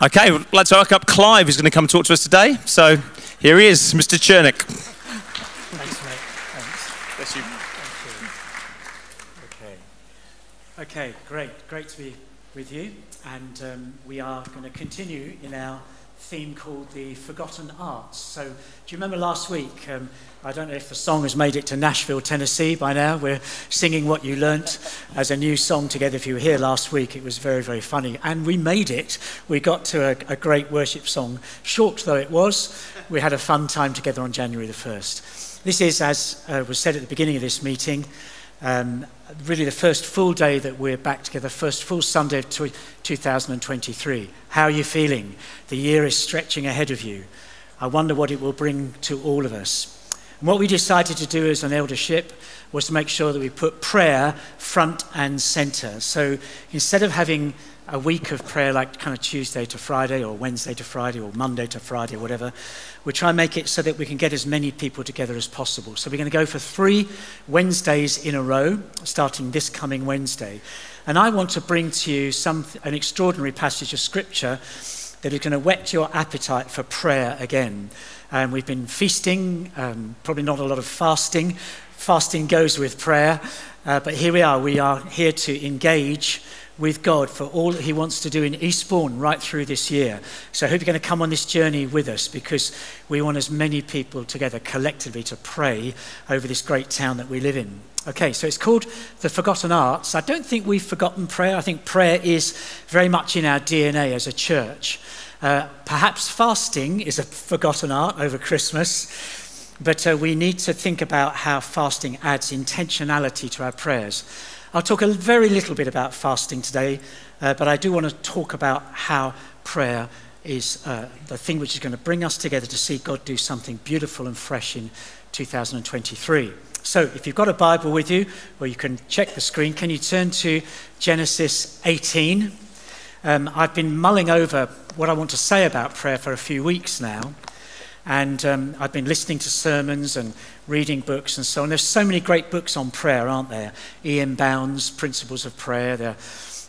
Okay, let's welcome up Clive, who's going to come talk to us today. So here he is, Mr. Chernick. Thanks, mate. Thanks. Bless you. Okay. Okay, great. Great to be with you. And um, we are going to continue in our theme called the Forgotten Arts. So, do you remember last week? Um, I don't know if the song has made it to Nashville, Tennessee by now. We're singing What You Learnt as a new song together. If you were here last week, it was very, very funny. And we made it. We got to a, a great worship song. Short though it was, we had a fun time together on January the 1st. This is, as uh, was said at the beginning of this meeting, um, really the first full day that we're back together, first full Sunday of 2023. How are you feeling? The year is stretching ahead of you. I wonder what it will bring to all of us. And what we decided to do as an eldership was to make sure that we put prayer front and center. So instead of having a week of prayer like kind of Tuesday to Friday or Wednesday to Friday or Monday to Friday or whatever, we try and make it so that we can get as many people together as possible. So we're going to go for three Wednesdays in a row, starting this coming Wednesday. And I want to bring to you some, an extraordinary passage of scripture that is going to whet your appetite for prayer again. And we've been feasting, um, probably not a lot of fasting. Fasting goes with prayer, uh, but here we are. We are here to engage with God for all that He wants to do in Eastbourne right through this year. So I hope you're going to come on this journey with us because we want as many people together collectively to pray over this great town that we live in. Okay, so it's called the Forgotten Arts. I don't think we've forgotten prayer. I think prayer is very much in our DNA as a church. Uh, perhaps fasting is a forgotten art over Christmas, but uh, we need to think about how fasting adds intentionality to our prayers. I'll talk a very little bit about fasting today, uh, but I do want to talk about how prayer is uh, the thing which is going to bring us together to see God do something beautiful and fresh in 2023. So, if you've got a Bible with you, or you can check the screen, can you turn to Genesis 18? Um, I've been mulling over what I want to say about prayer for a few weeks now. And um, I've been listening to sermons and reading books and so on. There's so many great books on prayer, aren't there? Ian Bound's Principles of Prayer, there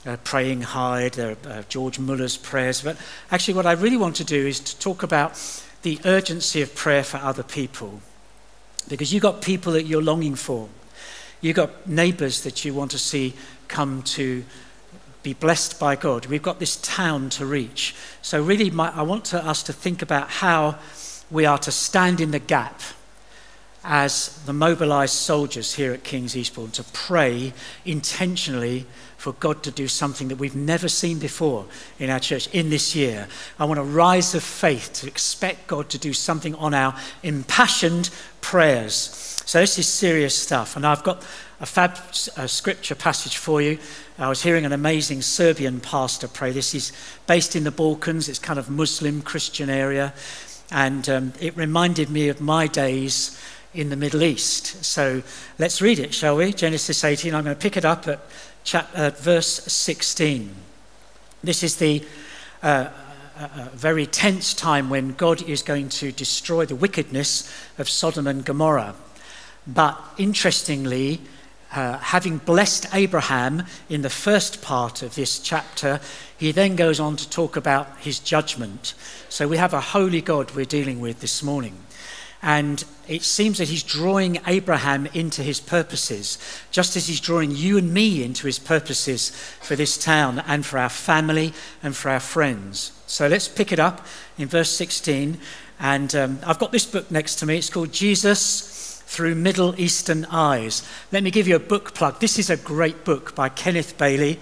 uh, Praying Hyde, there uh, George Muller's prayers. But actually, what I really want to do is to talk about the urgency of prayer for other people. Because you've got people that you're longing for, you've got neighbours that you want to see come to be blessed by God. We've got this town to reach. So, really, my, I want to, us to think about how we are to stand in the gap as the mobilized soldiers here at King's Eastbourne to pray intentionally for God to do something that we've never seen before in our church in this year. I want a rise of faith to expect God to do something on our impassioned prayers. So, this is serious stuff. And I've got a fab a scripture passage for you. I was hearing an amazing Serbian pastor pray. This is based in the Balkans, it's kind of Muslim Christian area. And um, it reminded me of my days in the Middle East. So let's read it, shall we? Genesis 18. I'm going to pick it up at, chap- at verse 16. This is the uh, uh, uh, very tense time when God is going to destroy the wickedness of Sodom and Gomorrah. But interestingly, uh, having blessed Abraham in the first part of this chapter, he then goes on to talk about his judgment. So we have a holy God we're dealing with this morning. And it seems that he's drawing Abraham into his purposes, just as he's drawing you and me into his purposes for this town and for our family and for our friends. So let's pick it up in verse 16. And um, I've got this book next to me. It's called Jesus Through Middle Eastern Eyes. Let me give you a book plug. This is a great book by Kenneth Bailey.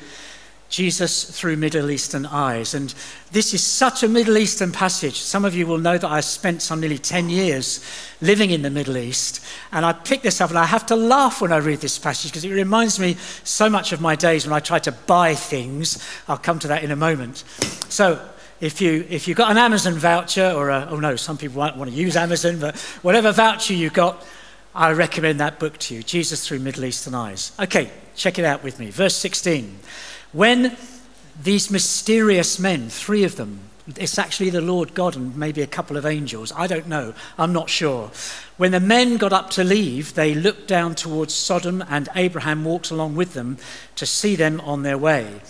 Jesus through Middle Eastern eyes. And this is such a Middle Eastern passage. Some of you will know that I spent some nearly 10 years living in the Middle East. And I picked this up and I have to laugh when I read this passage because it reminds me so much of my days when I tried to buy things. I'll come to that in a moment. So, if, you, if you've got an Amazon voucher, or a, oh no, some people won't want to use Amazon, but whatever voucher you've got, I recommend that book to you Jesus Through Middle Eastern Eyes. Okay, check it out with me. Verse 16. When these mysterious men, three of them, it's actually the Lord God and maybe a couple of angels, I don't know, I'm not sure. When the men got up to leave, they looked down towards Sodom, and Abraham walked along with them to see them on their way.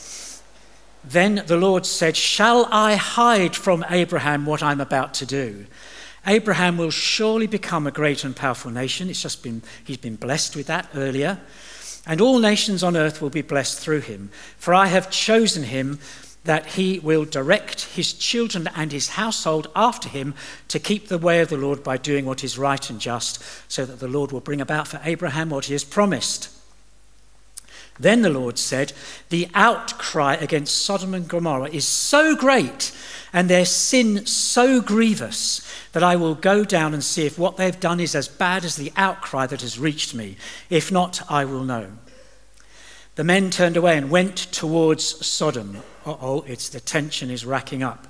Then the Lord said, Shall I hide from Abraham what I'm about to do? Abraham will surely become a great and powerful nation. It's just been, he's been blessed with that earlier. And all nations on earth will be blessed through him. For I have chosen him that he will direct his children and his household after him to keep the way of the Lord by doing what is right and just, so that the Lord will bring about for Abraham what he has promised. Then the Lord said, The outcry against Sodom and Gomorrah is so great and their sin so grievous that I will go down and see if what they've done is as bad as the outcry that has reached me. If not, I will know. The men turned away and went towards Sodom. oh, it's the tension is racking up.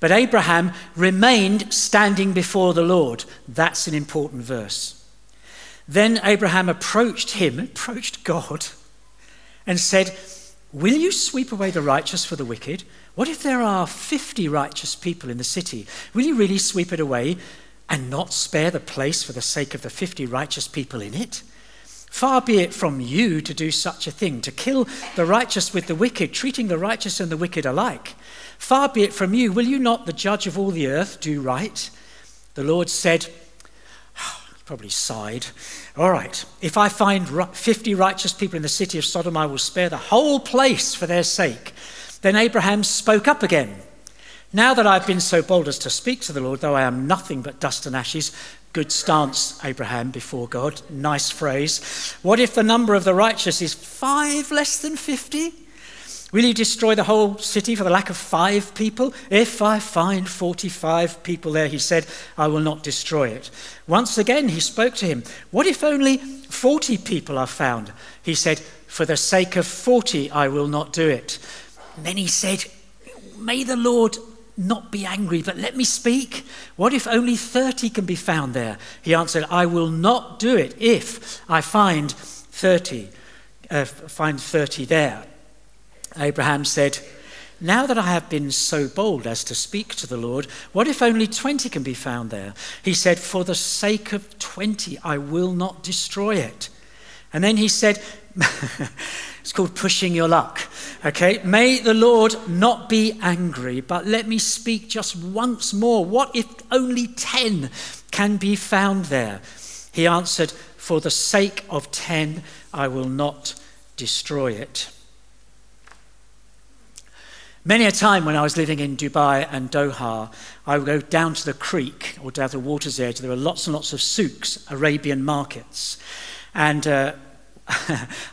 But Abraham remained standing before the Lord. That's an important verse. Then Abraham approached him, approached God and said, Will you sweep away the righteous for the wicked? What if there are 50 righteous people in the city? Will you really sweep it away and not spare the place for the sake of the 50 righteous people in it? Far be it from you to do such a thing, to kill the righteous with the wicked, treating the righteous and the wicked alike. Far be it from you, will you not, the judge of all the earth, do right? The Lord said, ah, probably sighed. All right, if I find 50 righteous people in the city of Sodom, I will spare the whole place for their sake. Then Abraham spoke up again. Now that I've been so bold as to speak to the Lord, though I am nothing but dust and ashes, good stance, Abraham, before God. Nice phrase. What if the number of the righteous is five less than 50? Will you destroy the whole city for the lack of five people? If I find 45 people there, he said, I will not destroy it. Once again, he spoke to him. What if only 40 people are found? He said, For the sake of 40, I will not do it. And then he said, May the Lord not be angry, but let me speak. What if only 30 can be found there? He answered, I will not do it if I find 30, uh, find 30 there. Abraham said, Now that I have been so bold as to speak to the Lord, what if only 20 can be found there? He said, For the sake of 20, I will not destroy it. And then he said, It's called pushing your luck. Okay, may the Lord not be angry, but let me speak just once more. What if only 10 can be found there? He answered, For the sake of 10, I will not destroy it. Many a time when I was living in Dubai and Doha, I would go down to the creek or down to the water's edge. There were lots and lots of souks, Arabian markets. And uh,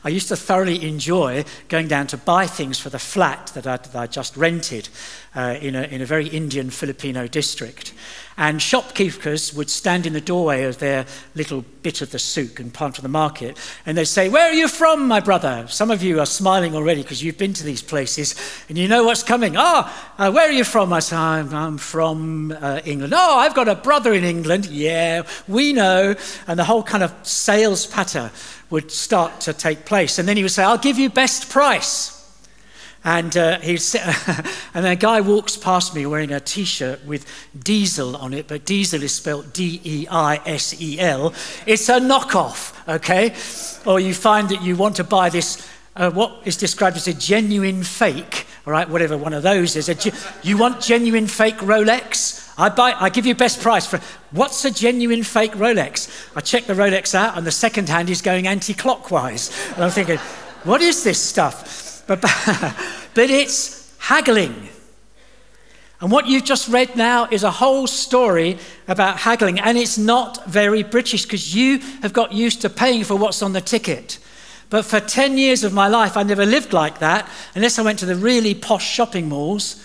I used to thoroughly enjoy going down to buy things for the flat that I, that I just rented uh, in, a, in a very Indian Filipino district. And shopkeepers would stand in the doorway of their little bit of the souk and part of the market, and they'd say, Where are you from, my brother? Some of you are smiling already because you've been to these places and you know what's coming. Ah, oh, uh, where are you from? I say, I'm, I'm from uh, England. Oh, I've got a brother in England. Yeah, we know. And the whole kind of sales patter would start to take place. And then he would say, I'll give you best price. And, uh, and a guy walks past me wearing a t shirt with diesel on it, but diesel is spelled D E I S E L. It's a knockoff, okay? Or you find that you want to buy this, uh, what is described as a genuine fake, all right, whatever one of those is. You want genuine fake Rolex? I, buy, I give you best price for what's a genuine fake Rolex? I check the Rolex out, and the second hand is going anti clockwise. And I'm thinking, what is this stuff? But, but it's haggling. And what you've just read now is a whole story about haggling, and it's not very British because you have got used to paying for what's on the ticket. But for 10 years of my life, I never lived like that unless I went to the really posh shopping malls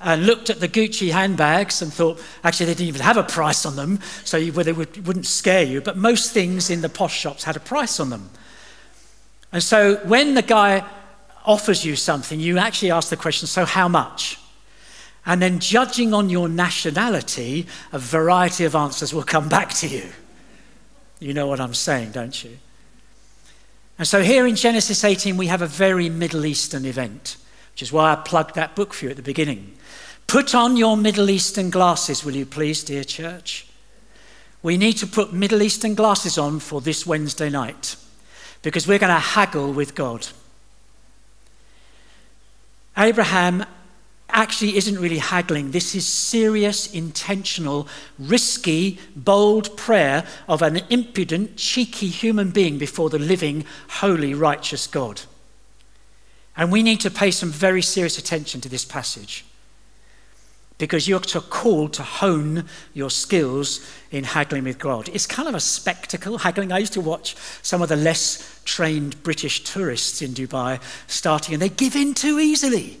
and looked at the Gucci handbags and thought, actually, they didn't even have a price on them, so you, well, they would, wouldn't scare you. But most things in the posh shops had a price on them. And so when the guy offers you something, you actually ask the question, so how much? And then, judging on your nationality, a variety of answers will come back to you. You know what I'm saying, don't you? And so, here in Genesis 18, we have a very Middle Eastern event, which is why I plugged that book for you at the beginning. Put on your Middle Eastern glasses, will you please, dear church? We need to put Middle Eastern glasses on for this Wednesday night because we're going to haggle with God. Abraham actually isn't really haggling. This is serious, intentional, risky, bold prayer of an impudent, cheeky human being before the living, holy, righteous God. And we need to pay some very serious attention to this passage because you're called to hone your skills in haggling with God. It's kind of a spectacle, haggling. I used to watch some of the less trained British tourists in Dubai starting, and they give in too easily.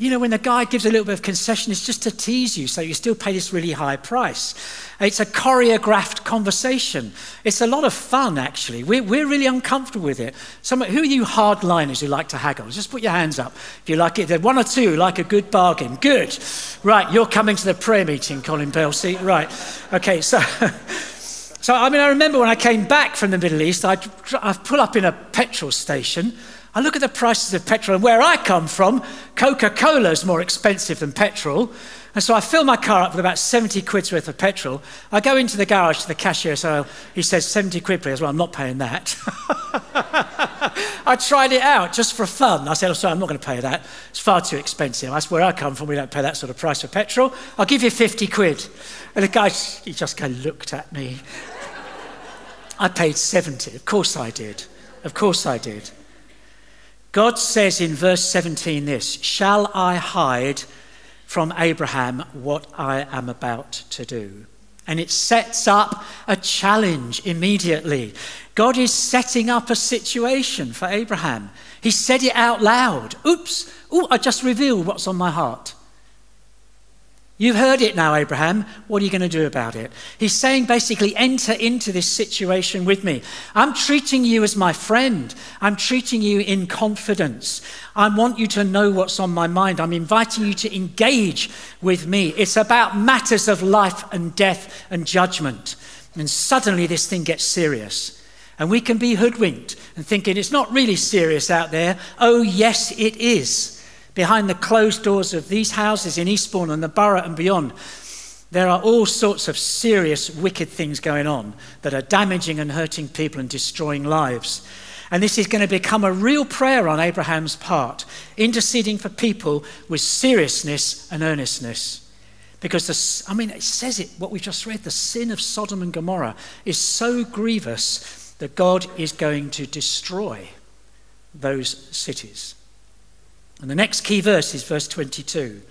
You know, when the guy gives a little bit of concession, it's just to tease you, so you still pay this really high price. It's a choreographed conversation. It's a lot of fun, actually. We're, we're really uncomfortable with it. Some, who are you hardliners who like to haggle? Just put your hands up if you like it. There's one or two like a good bargain. Good. Right, you're coming to the prayer meeting, Colin Bell. Belsey. Right. Okay, so. So, I mean, I remember when I came back from the Middle East, I'd, I'd pull up in a petrol station I look at the prices of petrol, and where I come from, Coca Cola is more expensive than petrol. And so I fill my car up with about 70 quid's worth of petrol. I go into the garage to the cashier, so he says, 70 quid, please. Well, I'm not paying that. I tried it out just for fun. I said, oh, sorry, I'm not going to pay that. It's far too expensive. That's where I come from. We don't pay that sort of price for petrol. I'll give you 50 quid. And the guy, he just kind of looked at me. I paid 70. Of course I did. Of course I did. God says in verse 17 this Shall I hide from Abraham what I am about to do? And it sets up a challenge immediately. God is setting up a situation for Abraham. He said it out loud. Oops, ooh, I just revealed what's on my heart. You've heard it now, Abraham. What are you going to do about it? He's saying basically, enter into this situation with me. I'm treating you as my friend. I'm treating you in confidence. I want you to know what's on my mind. I'm inviting you to engage with me. It's about matters of life and death and judgment. And suddenly this thing gets serious. And we can be hoodwinked and thinking it's not really serious out there. Oh, yes, it is behind the closed doors of these houses in Eastbourne and the borough and beyond, there are all sorts of serious, wicked things going on that are damaging and hurting people and destroying lives. And this is going to become a real prayer on Abraham's part, interceding for people with seriousness and earnestness. Because, the, I mean, it says it, what we just read, the sin of Sodom and Gomorrah is so grievous that God is going to destroy those cities. And the next key verse is verse 22.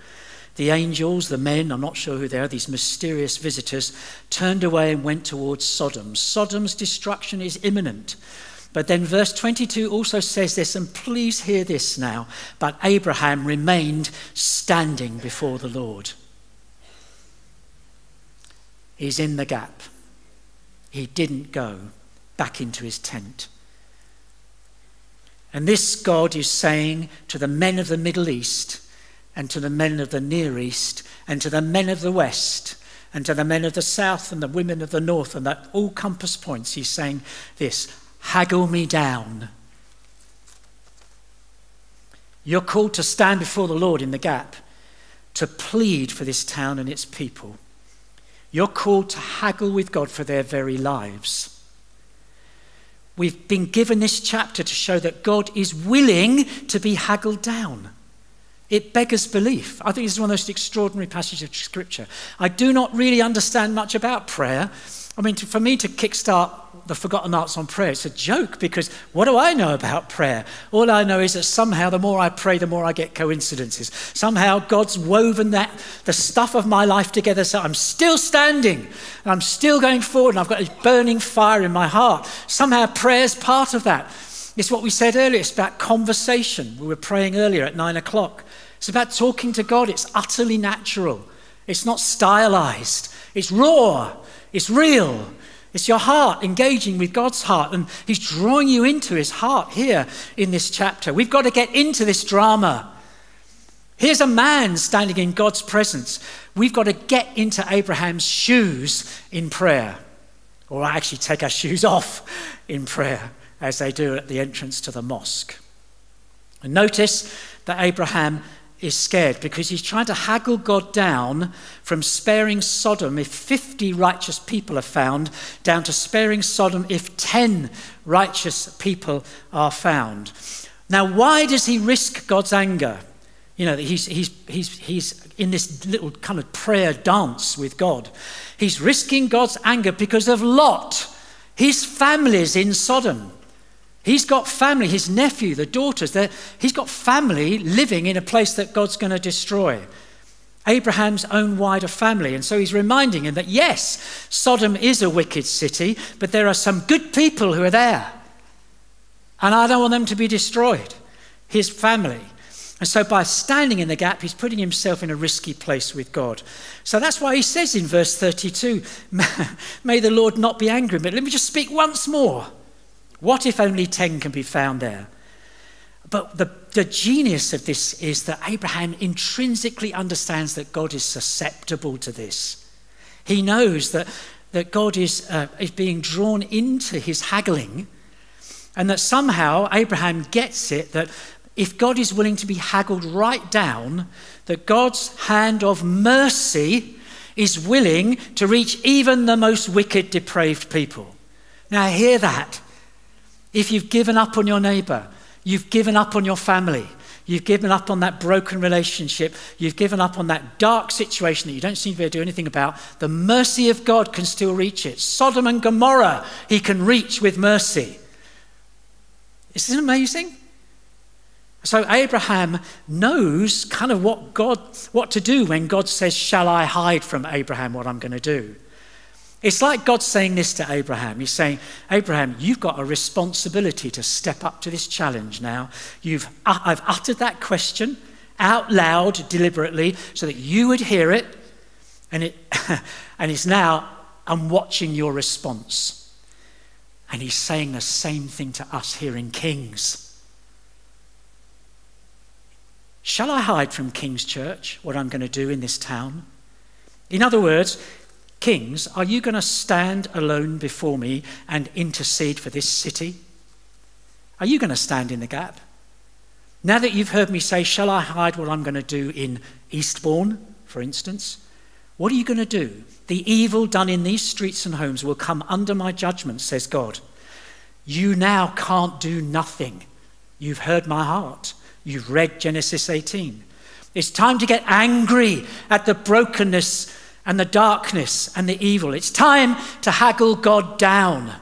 The angels, the men, I'm not sure who they are, these mysterious visitors, turned away and went towards Sodom. Sodom's destruction is imminent. But then verse 22 also says this, and please hear this now. But Abraham remained standing before the Lord. He's in the gap. He didn't go back into his tent. And this God is saying to the men of the Middle East, and to the men of the Near East, and to the men of the West, and to the men of the South, and the women of the North, and at all compass points, he's saying this haggle me down. You're called to stand before the Lord in the gap, to plead for this town and its people. You're called to haggle with God for their very lives. We've been given this chapter to show that God is willing to be haggled down. It beggars belief. I think this is one of the most extraordinary passages of Scripture. I do not really understand much about prayer. I mean, to, for me to kickstart the Forgotten Arts on prayer, it's a joke because what do I know about prayer? All I know is that somehow the more I pray, the more I get coincidences. Somehow God's woven that the stuff of my life together so I'm still standing, and I'm still going forward, and I've got this burning fire in my heart. Somehow prayer's part of that. It's what we said earlier, it's about conversation. We were praying earlier at nine o'clock. It's about talking to God. It's utterly natural. It's not stylized. It's raw. It's real. It's your heart engaging with God's heart, and He's drawing you into His heart here in this chapter. We've got to get into this drama. Here's a man standing in God's presence. We've got to get into Abraham's shoes in prayer, or actually take our shoes off in prayer, as they do at the entrance to the mosque. And notice that Abraham is scared because he's trying to haggle God down from sparing Sodom if 50 righteous people are found, down to sparing Sodom if 10 righteous people are found. Now, why does he risk God's anger? You know, he's, he's, he's, he's in this little kind of prayer dance with God. He's risking God's anger because of Lot. His family's in Sodom. He's got family, his nephew, the daughters, he's got family living in a place that God's going to destroy. Abraham's own wider family. And so he's reminding him that yes, Sodom is a wicked city, but there are some good people who are there. And I don't want them to be destroyed. His family. And so, by standing in the gap, he's putting himself in a risky place with God. So that's why he says in verse 32 May the Lord not be angry, but let me just speak once more. What if only 10 can be found there? But the, the genius of this is that Abraham intrinsically understands that God is susceptible to this. He knows that, that God is, uh, is being drawn into his haggling, and that somehow Abraham gets it that if God is willing to be haggled right down, that God's hand of mercy is willing to reach even the most wicked, depraved people. Now, hear that. If you've given up on your neighbor, you've given up on your family, you've given up on that broken relationship, you've given up on that dark situation that you don't seem to be able to do anything about, the mercy of God can still reach it. Sodom and Gomorrah, he can reach with mercy. Isn't it amazing? So Abraham knows kind of what God what to do when God says, "Shall I hide from Abraham what I'm going to do?" It's like God saying this to Abraham. He's saying, Abraham, you've got a responsibility to step up to this challenge now. You've, uh, I've uttered that question out loud, deliberately, so that you would hear it. And, it, and it's now, I'm watching your response. And he's saying the same thing to us here in Kings. Shall I hide from King's Church what I'm going to do in this town? In other words, Kings, are you going to stand alone before me and intercede for this city? Are you going to stand in the gap? Now that you've heard me say, Shall I hide what I'm going to do in Eastbourne, for instance? What are you going to do? The evil done in these streets and homes will come under my judgment, says God. You now can't do nothing. You've heard my heart. You've read Genesis 18. It's time to get angry at the brokenness and the darkness and the evil. It's time to haggle God down.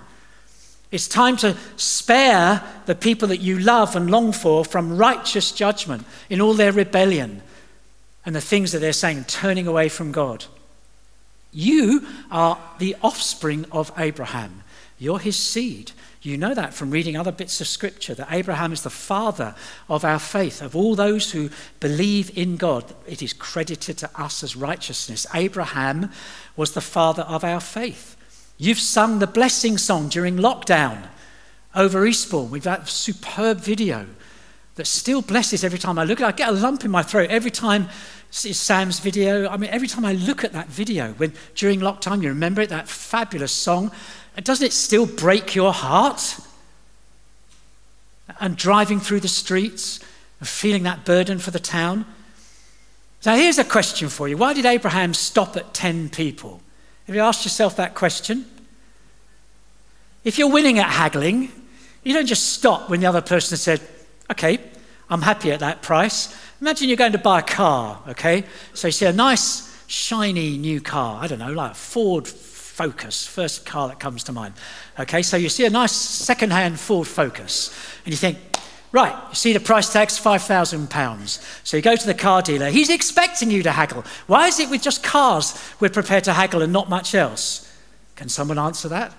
It's time to spare the people that you love and long for from righteous judgment in all their rebellion and the things that they're saying, turning away from God. You are the offspring of Abraham. You're his seed. You know that from reading other bits of scripture that Abraham is the father of our faith, of all those who believe in God. It is credited to us as righteousness. Abraham was the father of our faith. You've sung the blessing song during lockdown over Eastbourne. We've had a superb video that still blesses every time I look at it. I get a lump in my throat every time it's Sam's video. I mean, every time I look at that video, when during lockdown, you remember it, that fabulous song. Doesn't it still break your heart? And driving through the streets and feeling that burden for the town? So here's a question for you. Why did Abraham stop at 10 people? Have you asked yourself that question? If you're winning at haggling, you don't just stop when the other person said, okay, I'm happy at that price. Imagine you're going to buy a car, okay? So you see a nice, shiny new car, I don't know, like a Ford Focus, first car that comes to mind. Okay, so you see a nice second-hand Ford Focus, and you think, right, you see the price tag's £5,000. So you go to the car dealer, he's expecting you to haggle. Why is it with just cars we're prepared to haggle and not much else? Can someone answer that?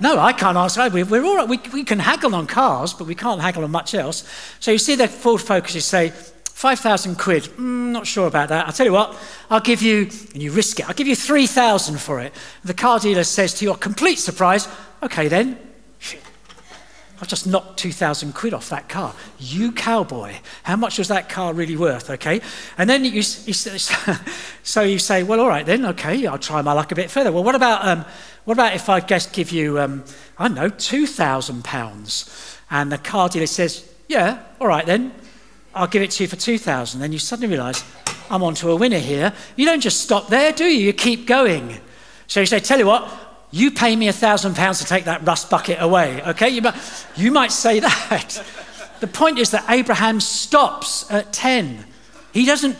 No, I can't answer that. We're, all right. We, we can haggle on cars, but we can't haggle on much else. So you see the Ford Focus, you say, 5,000 quid. Mm, not sure about that. I'll tell you what, I'll give you, and you risk it, I'll give you 3,000 for it. The car dealer says to your complete surprise, okay then, I've just knocked 2,000 quid off that car. You cowboy, how much was that car really worth? Okay. And then you, you so you say, well, all right then, okay, I'll try my luck a bit further. Well, what about, um, what about if I just give you, um, I don't know, 2,000 pounds? And the car dealer says, yeah, all right then, I'll give it to you for 2,000. Then you suddenly realize, I'm onto a winner here. You don't just stop there, do you? You keep going. So you say, tell you what, you pay me a thousand pounds to take that rust bucket away. Okay? You might, you might say that. the point is that Abraham stops at 10. He doesn't,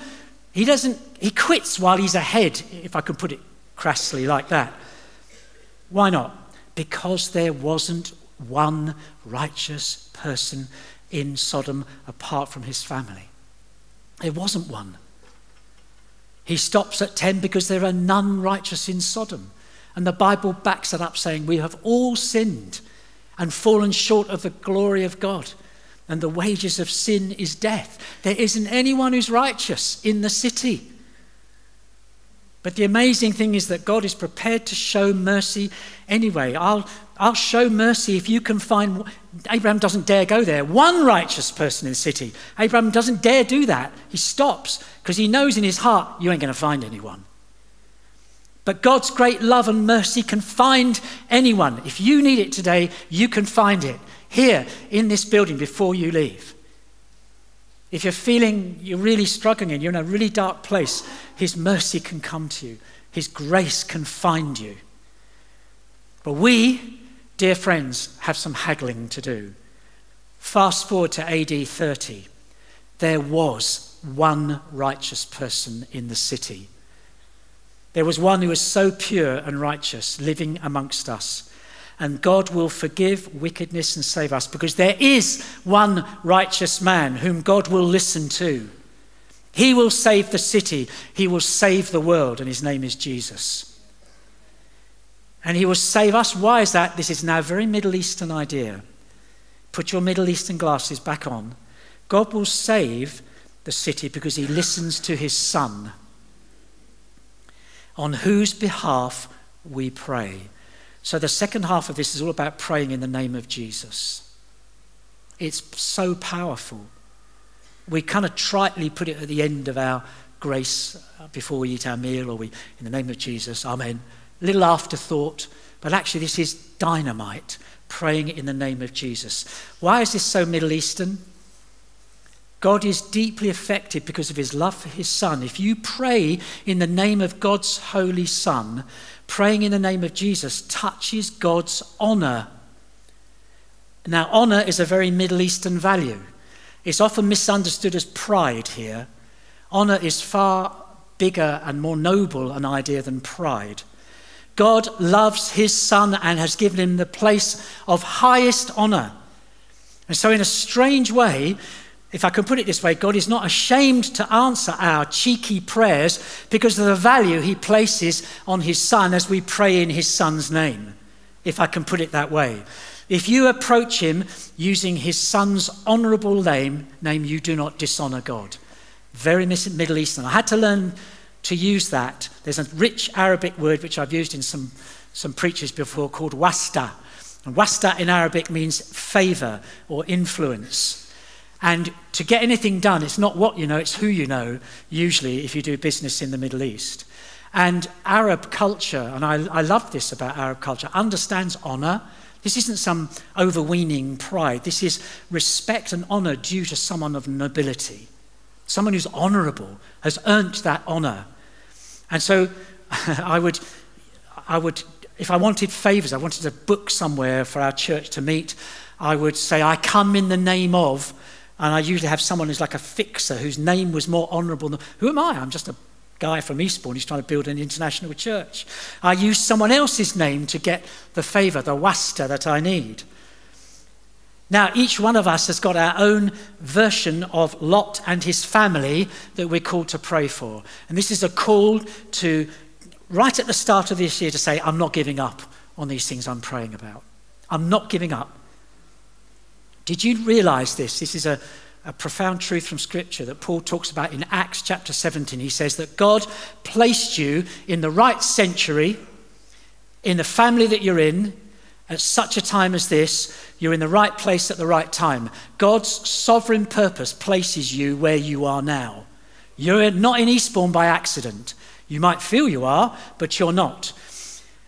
he doesn't, he quits while he's ahead, if I can put it crassly like that. Why not? Because there wasn't one righteous person in Sodom apart from his family. There wasn't one. He stops at 10 because there are none righteous in Sodom. And the Bible backs it up saying, We have all sinned and fallen short of the glory of God. And the wages of sin is death. There isn't anyone who's righteous in the city. But the amazing thing is that God is prepared to show mercy anyway. I'll, I'll show mercy if you can find. Abraham doesn't dare go there. One righteous person in the city. Abraham doesn't dare do that. He stops because he knows in his heart, you ain't going to find anyone. But God's great love and mercy can find anyone. If you need it today, you can find it here in this building before you leave. If you're feeling you're really struggling and you're in a really dark place, His mercy can come to you, His grace can find you. But we, dear friends, have some haggling to do. Fast forward to AD 30. There was one righteous person in the city. There was one who was so pure and righteous living amongst us and God will forgive wickedness and save us because there is one righteous man whom God will listen to. He will save the city, he will save the world, and his name is Jesus. And he will save us. Why is that? This is now a very Middle Eastern idea. Put your Middle Eastern glasses back on. God will save the city because he listens to his son, on whose behalf we pray. So, the second half of this is all about praying in the name of Jesus. It's so powerful. We kind of tritely put it at the end of our grace before we eat our meal, or we, in the name of Jesus, Amen. Little afterthought, but actually, this is dynamite, praying in the name of Jesus. Why is this so Middle Eastern? God is deeply affected because of his love for his Son. If you pray in the name of God's Holy Son, praying in the name of Jesus touches God's honor. Now, honor is a very Middle Eastern value. It's often misunderstood as pride here. Honor is far bigger and more noble an idea than pride. God loves his son and has given him the place of highest honor. And so, in a strange way, if I can put it this way, God is not ashamed to answer our cheeky prayers because of the value he places on his son as we pray in his son's name, if I can put it that way. If you approach him using his son's honorable name, name you do not dishonor God. Very Middle Eastern. I had to learn to use that. There's a rich Arabic word which I've used in some, some preachers before called wasta. And wasta in Arabic means favor or influence. And to get anything done, it's not what you know, it's who you know, usually, if you do business in the Middle East. And Arab culture, and I, I love this about Arab culture, understands honor. This isn't some overweening pride. This is respect and honor due to someone of nobility. Someone who's honorable has earned that honor. And so I would, I would, if I wanted favors, I wanted to book somewhere for our church to meet, I would say, I come in the name of and I usually have someone who's like a fixer whose name was more honourable than who am I? I'm just a guy from Eastbourne who's trying to build an international church. I use someone else's name to get the favour, the wasta that I need. Now, each one of us has got our own version of Lot and his family that we're called to pray for. And this is a call to, right at the start of this year, to say, I'm not giving up on these things I'm praying about. I'm not giving up. Did you realize this? This is a, a profound truth from Scripture that Paul talks about in Acts chapter 17. He says that God placed you in the right century, in the family that you're in, at such a time as this, you're in the right place at the right time. God's sovereign purpose places you where you are now. You're not in Eastbourne by accident. You might feel you are, but you're not.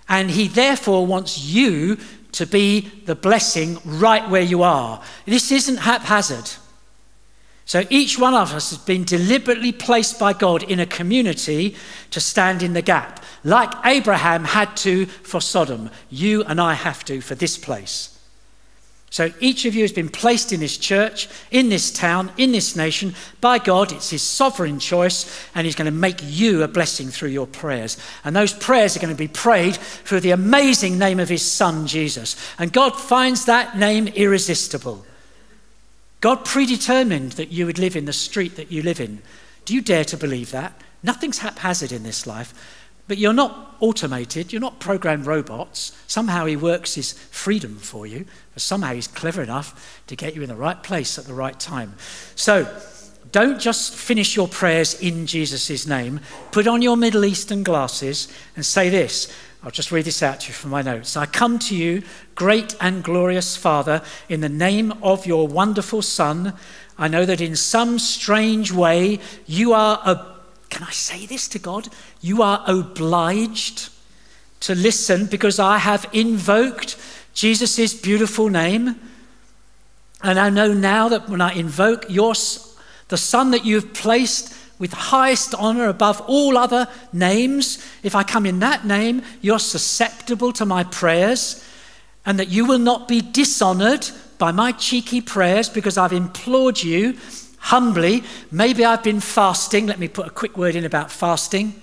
And He therefore wants you to be the blessing right where you are. This isn't haphazard. So each one of us has been deliberately placed by God in a community to stand in the gap. Like Abraham had to for Sodom, you and I have to for this place. So each of you has been placed in this church, in this town, in this nation by God. It's His sovereign choice, and He's going to make you a blessing through your prayers. And those prayers are going to be prayed through the amazing name of His Son, Jesus. And God finds that name irresistible. God predetermined that you would live in the street that you live in. Do you dare to believe that? Nothing's haphazard in this life. But you're not automated, you're not programmed robots. Somehow he works his freedom for you, but somehow he's clever enough to get you in the right place at the right time. So don't just finish your prayers in Jesus' name. Put on your Middle Eastern glasses and say this. I'll just read this out to you from my notes. I come to you, great and glorious Father, in the name of your wonderful Son. I know that in some strange way you are a can I say this to God? You are obliged to listen because I have invoked Jesus' beautiful name. And I know now that when I invoke your, the Son that you've placed with highest honor above all other names, if I come in that name, you're susceptible to my prayers, and that you will not be dishonored by my cheeky prayers because I've implored you humbly. Maybe I've been fasting. Let me put a quick word in about fasting.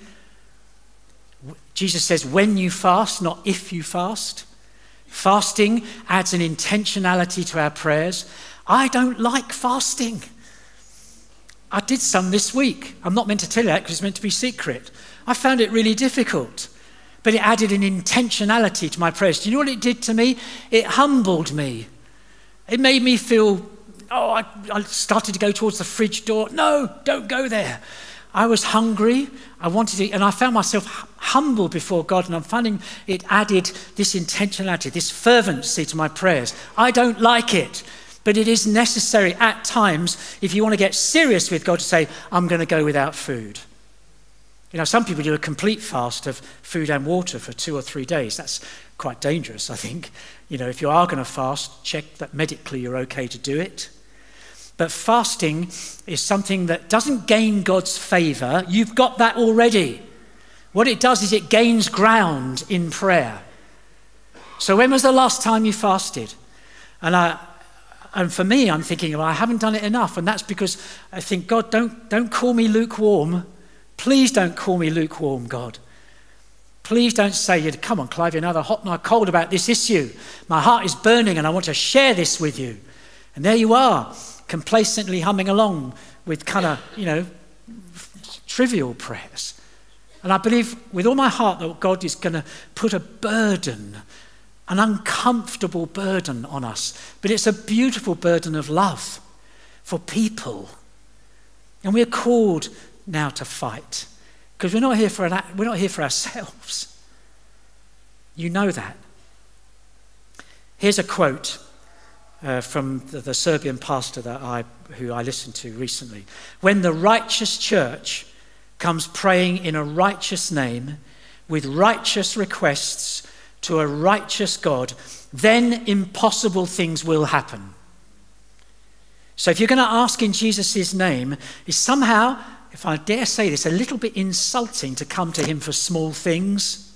Jesus says, when you fast, not if you fast. Fasting adds an intentionality to our prayers. I don't like fasting. I did some this week. I'm not meant to tell you that because it's meant to be secret. I found it really difficult, but it added an intentionality to my prayers. Do you know what it did to me? It humbled me. It made me feel oh, I, I started to go towards the fridge door. No, don't go there. I was hungry. I wanted to, and I found myself humble before God, and I'm finding it added this intentionality, this fervency to my prayers. I don't like it, but it is necessary at times if you want to get serious with God to say, I'm going to go without food. You know, some people do a complete fast of food and water for two or three days. That's quite dangerous, I think. You know, if you are going to fast, check that medically you're okay to do it. But fasting is something that doesn't gain God's favor. You've got that already. What it does is it gains ground in prayer. So, when was the last time you fasted? And, I, and for me, I'm thinking, well, I haven't done it enough. And that's because I think, God, don't, don't call me lukewarm. Please don't call me lukewarm, God. Please don't say, come on, Clive, you're neither hot nor cold about this issue. My heart is burning and I want to share this with you. And there you are complacently humming along with kind of, you know, trivial prayers. And I believe with all my heart that God is going to put a burden, an uncomfortable burden on us. But it's a beautiful burden of love for people. And we're called now to fight because we're not here for an, we're not here for ourselves. You know that. Here's a quote uh, from the, the, Serbian pastor that I, who I listened to recently. When the righteous church comes praying in a righteous name with righteous requests to a righteous God, then impossible things will happen. So if you're going to ask in Jesus' name, is somehow, if I dare say this, a little bit insulting to come to him for small things.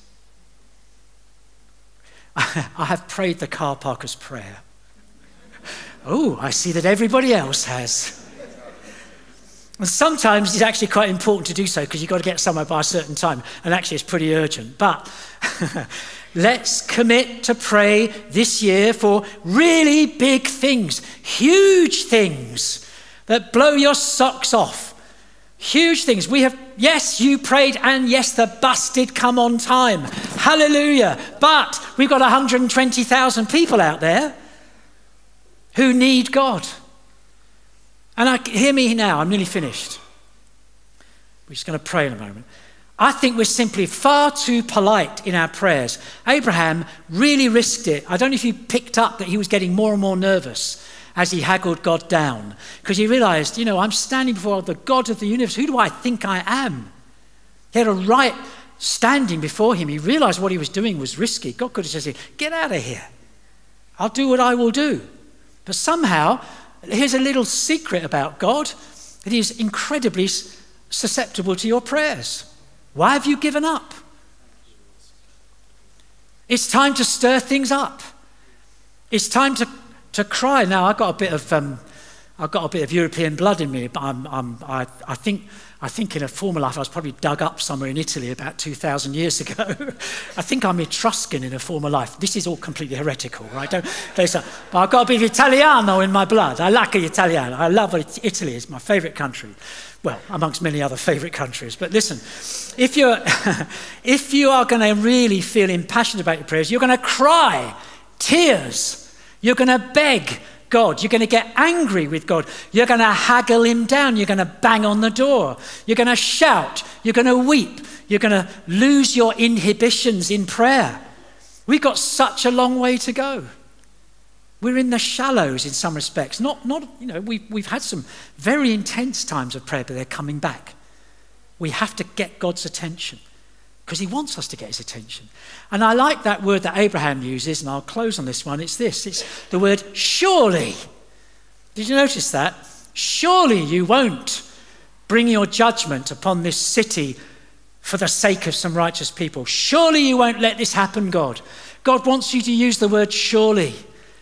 I have prayed the car parker's prayer. Oh, I see that everybody else has. Sometimes it's actually quite important to do so because you've got to get somewhere by a certain time, and actually it's pretty urgent. But let's commit to pray this year for really big things, huge things that blow your socks off. Huge things. We have, yes, you prayed, and yes, the bus did come on time. Hallelujah. But we've got 120,000 people out there who need God. And I, hear me now, I'm nearly finished. We're just going to pray in a moment. I think we're simply far too polite in our prayers. Abraham really risked it. I don't know if you picked up that he was getting more and more nervous as he haggled God down because he realized, you know, I'm standing before the God of the universe. Who do I think I am? He had a right standing before him. He realized what he was doing was risky. God could have said, Get out of here. I'll do what I will do. But somehow, here's a little secret about God that He's incredibly susceptible to your prayers. Why have you given up? It's time to stir things up. It's time to, to cry. Now, I've got a bit of, um, I've got a bit of European blood in me, but I'm, I'm, I, I think I think in a former life I was probably dug up somewhere in Italy about 2,000 years ago. I think I'm Etruscan in a former life. This is all completely heretical, right? Don't, but I've got a bit of Italiano in my blood. I like Italiano. I love it. Italy. It's my favourite country. Well, amongst many other favourite countries. But listen, if, you're, if you are going to really feel impassioned about your prayers, you're going to cry tears. You're going to beg God. You're going to get angry with God. You're going to haggle him down. You're going to bang on the door. You're going to shout. You're going to weep. You're going to lose your inhibitions in prayer. We've got such a long way to go. We're in the shallows in some respects. Not, not you know, we've, we've had some very intense times of prayer, but they're coming back. We have to get God's attention because he wants us to get his attention. And I like that word that Abraham uses, and I'll close on this one. It's this it's the word surely. Did you notice that? Surely you won't bring your judgment upon this city for the sake of some righteous people. Surely you won't let this happen, God. God wants you to use the word surely.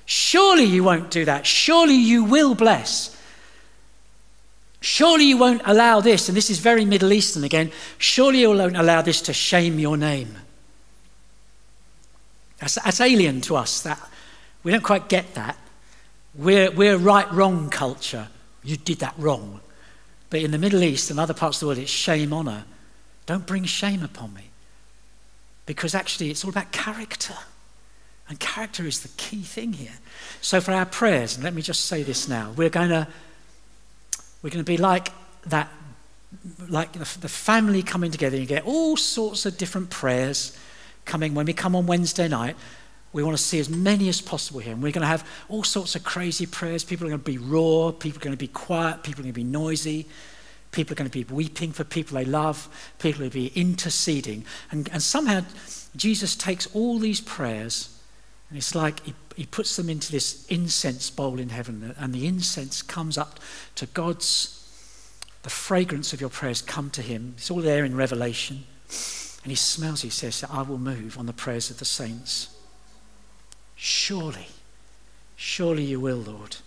Surely you won't do that. Surely you will bless. Surely you won't allow this, and this is very Middle Eastern again, surely you won't allow this to shame your name. That's, that's alien to us. That, we don't quite get that. We're, we're right wrong culture. You did that wrong. But in the Middle East and other parts of the world, it's shame honor. Don't bring shame upon me. Because actually, it's all about character. And character is the key thing here. So, for our prayers, and let me just say this now, we're going to we're going to be like that, like the, family coming together. You get all sorts of different prayers coming when we come on Wednesday night. We want to see as many as possible here. And we're going to have all sorts of crazy prayers. People are going to be raw. People are going to be quiet. People are going to be noisy. People are going to be weeping for people they love. People will be interceding. And, and somehow Jesus takes all these prayers and it's like he, he puts them into this incense bowl in heaven, and the incense comes up to God's, the fragrance of your prayers come to him. It's all there in Revelation. And he smells, he says, I will move on the prayers of the saints. Surely, surely you will, Lord.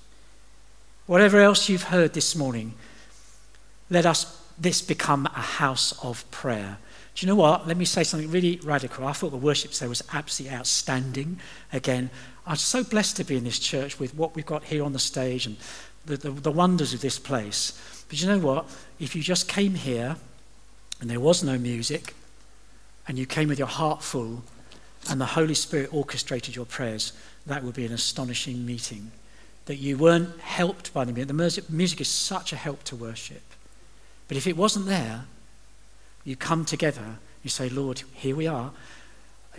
Whatever else you've heard this morning, let us this become a house of prayer. Do you know what? Let me say something really radical. I thought the worship today was absolutely outstanding. Again, I'm so blessed to be in this church with what we've got here on the stage and the, the, the wonders of this place. But you know what? If you just came here and there was no music and you came with your heart full and the Holy Spirit orchestrated your prayers, that would be an astonishing meeting. That you weren't helped by the music. The music is such a help to worship. But if it wasn't there, you come together, you say, Lord, here we are.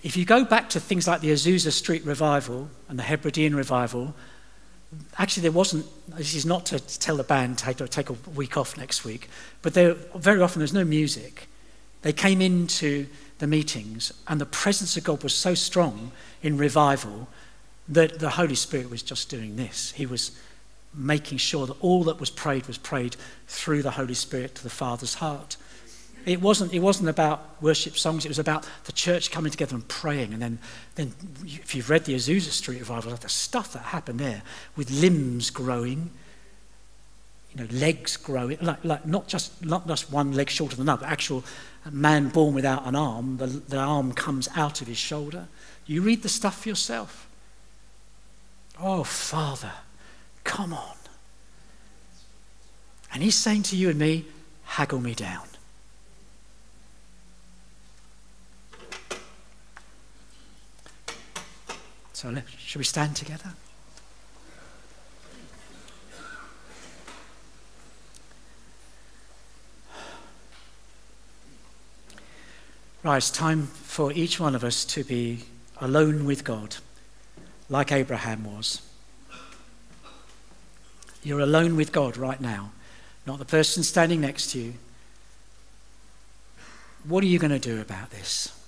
If you go back to things like the Azusa Street revival and the Hebridean revival, actually there wasn't, this is not to tell the band take, take a week off next week, but there, very often there's no music. They came into the meetings and the presence of God was so strong in revival that the Holy Spirit was just doing this. He was making sure that all that was prayed was prayed through the Holy Spirit to the Father's heart. It wasn't, it wasn't about worship songs, it was about the church coming together and praying. And then, then if you've read the Azusa Street revival, the stuff that happened there with limbs growing, you know, legs growing, like, like not, just, not just one leg shorter than another, actual man born without an arm, the, the arm comes out of his shoulder. You read the stuff for yourself. Oh, Father, come on. And he's saying to you and me, haggle me down. So, should we stand together? Right, it's time for each one of us to be alone with God, like Abraham was. You're alone with God right now, not the person standing next to you. What are you going to do about this?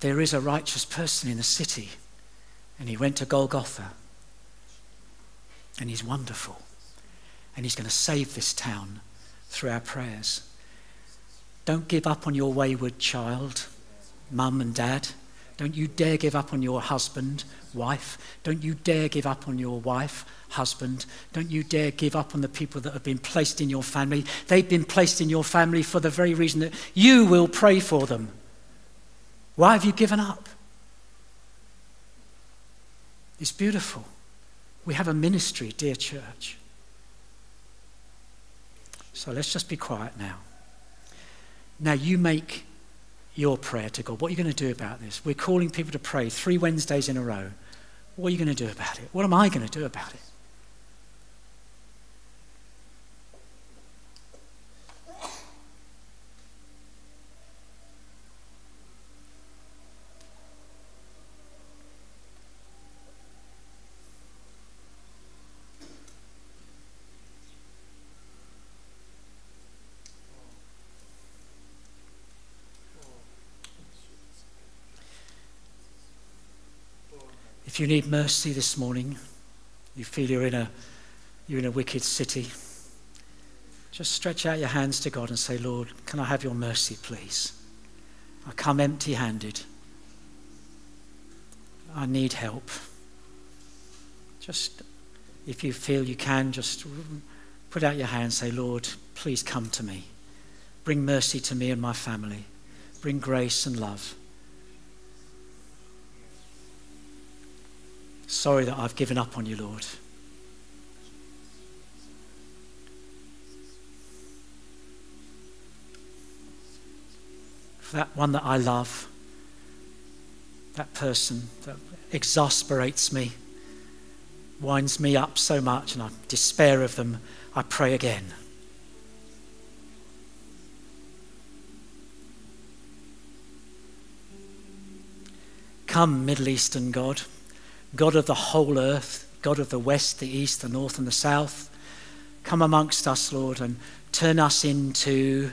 There is a righteous person in the city, and he went to Golgotha, and he's wonderful, and he's going to save this town through our prayers. Don't give up on your wayward child, mum and dad. Don't you dare give up on your husband, wife. Don't you dare give up on your wife, husband. Don't you dare give up on the people that have been placed in your family. They've been placed in your family for the very reason that you will pray for them. Why have you given up? It's beautiful. We have a ministry, dear church. So let's just be quiet now. Now, you make your prayer to God. What are you going to do about this? We're calling people to pray three Wednesdays in a row. What are you going to do about it? What am I going to do about it? If you need mercy this morning, you feel you're in a, you're in a wicked city, just stretch out your hands to God and say, Lord, can I have your mercy, please? I come empty handed. I need help. Just, if you feel you can, just put out your hand and say, Lord, please come to me. Bring mercy to me and my family. Bring grace and love. Sorry that I've given up on you, Lord. For that one that I love, that person that exasperates me, winds me up so much, and I despair of them, I pray again. Come, Middle Eastern God. God of the whole earth, God of the west, the east, the north, and the south. Come amongst us, Lord, and turn us into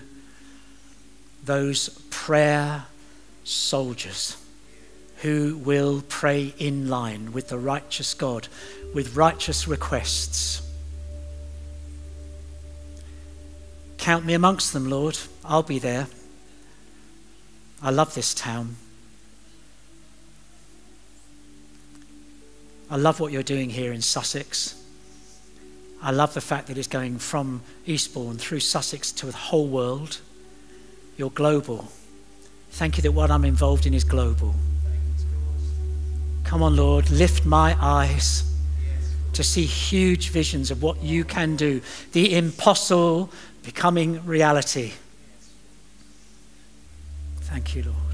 those prayer soldiers who will pray in line with the righteous God, with righteous requests. Count me amongst them, Lord. I'll be there. I love this town. I love what you're doing here in Sussex. I love the fact that it's going from Eastbourne through Sussex to the whole world. You're global. Thank you that what I'm involved in is global. Come on, Lord, lift my eyes to see huge visions of what you can do, the impossible becoming reality. Thank you, Lord.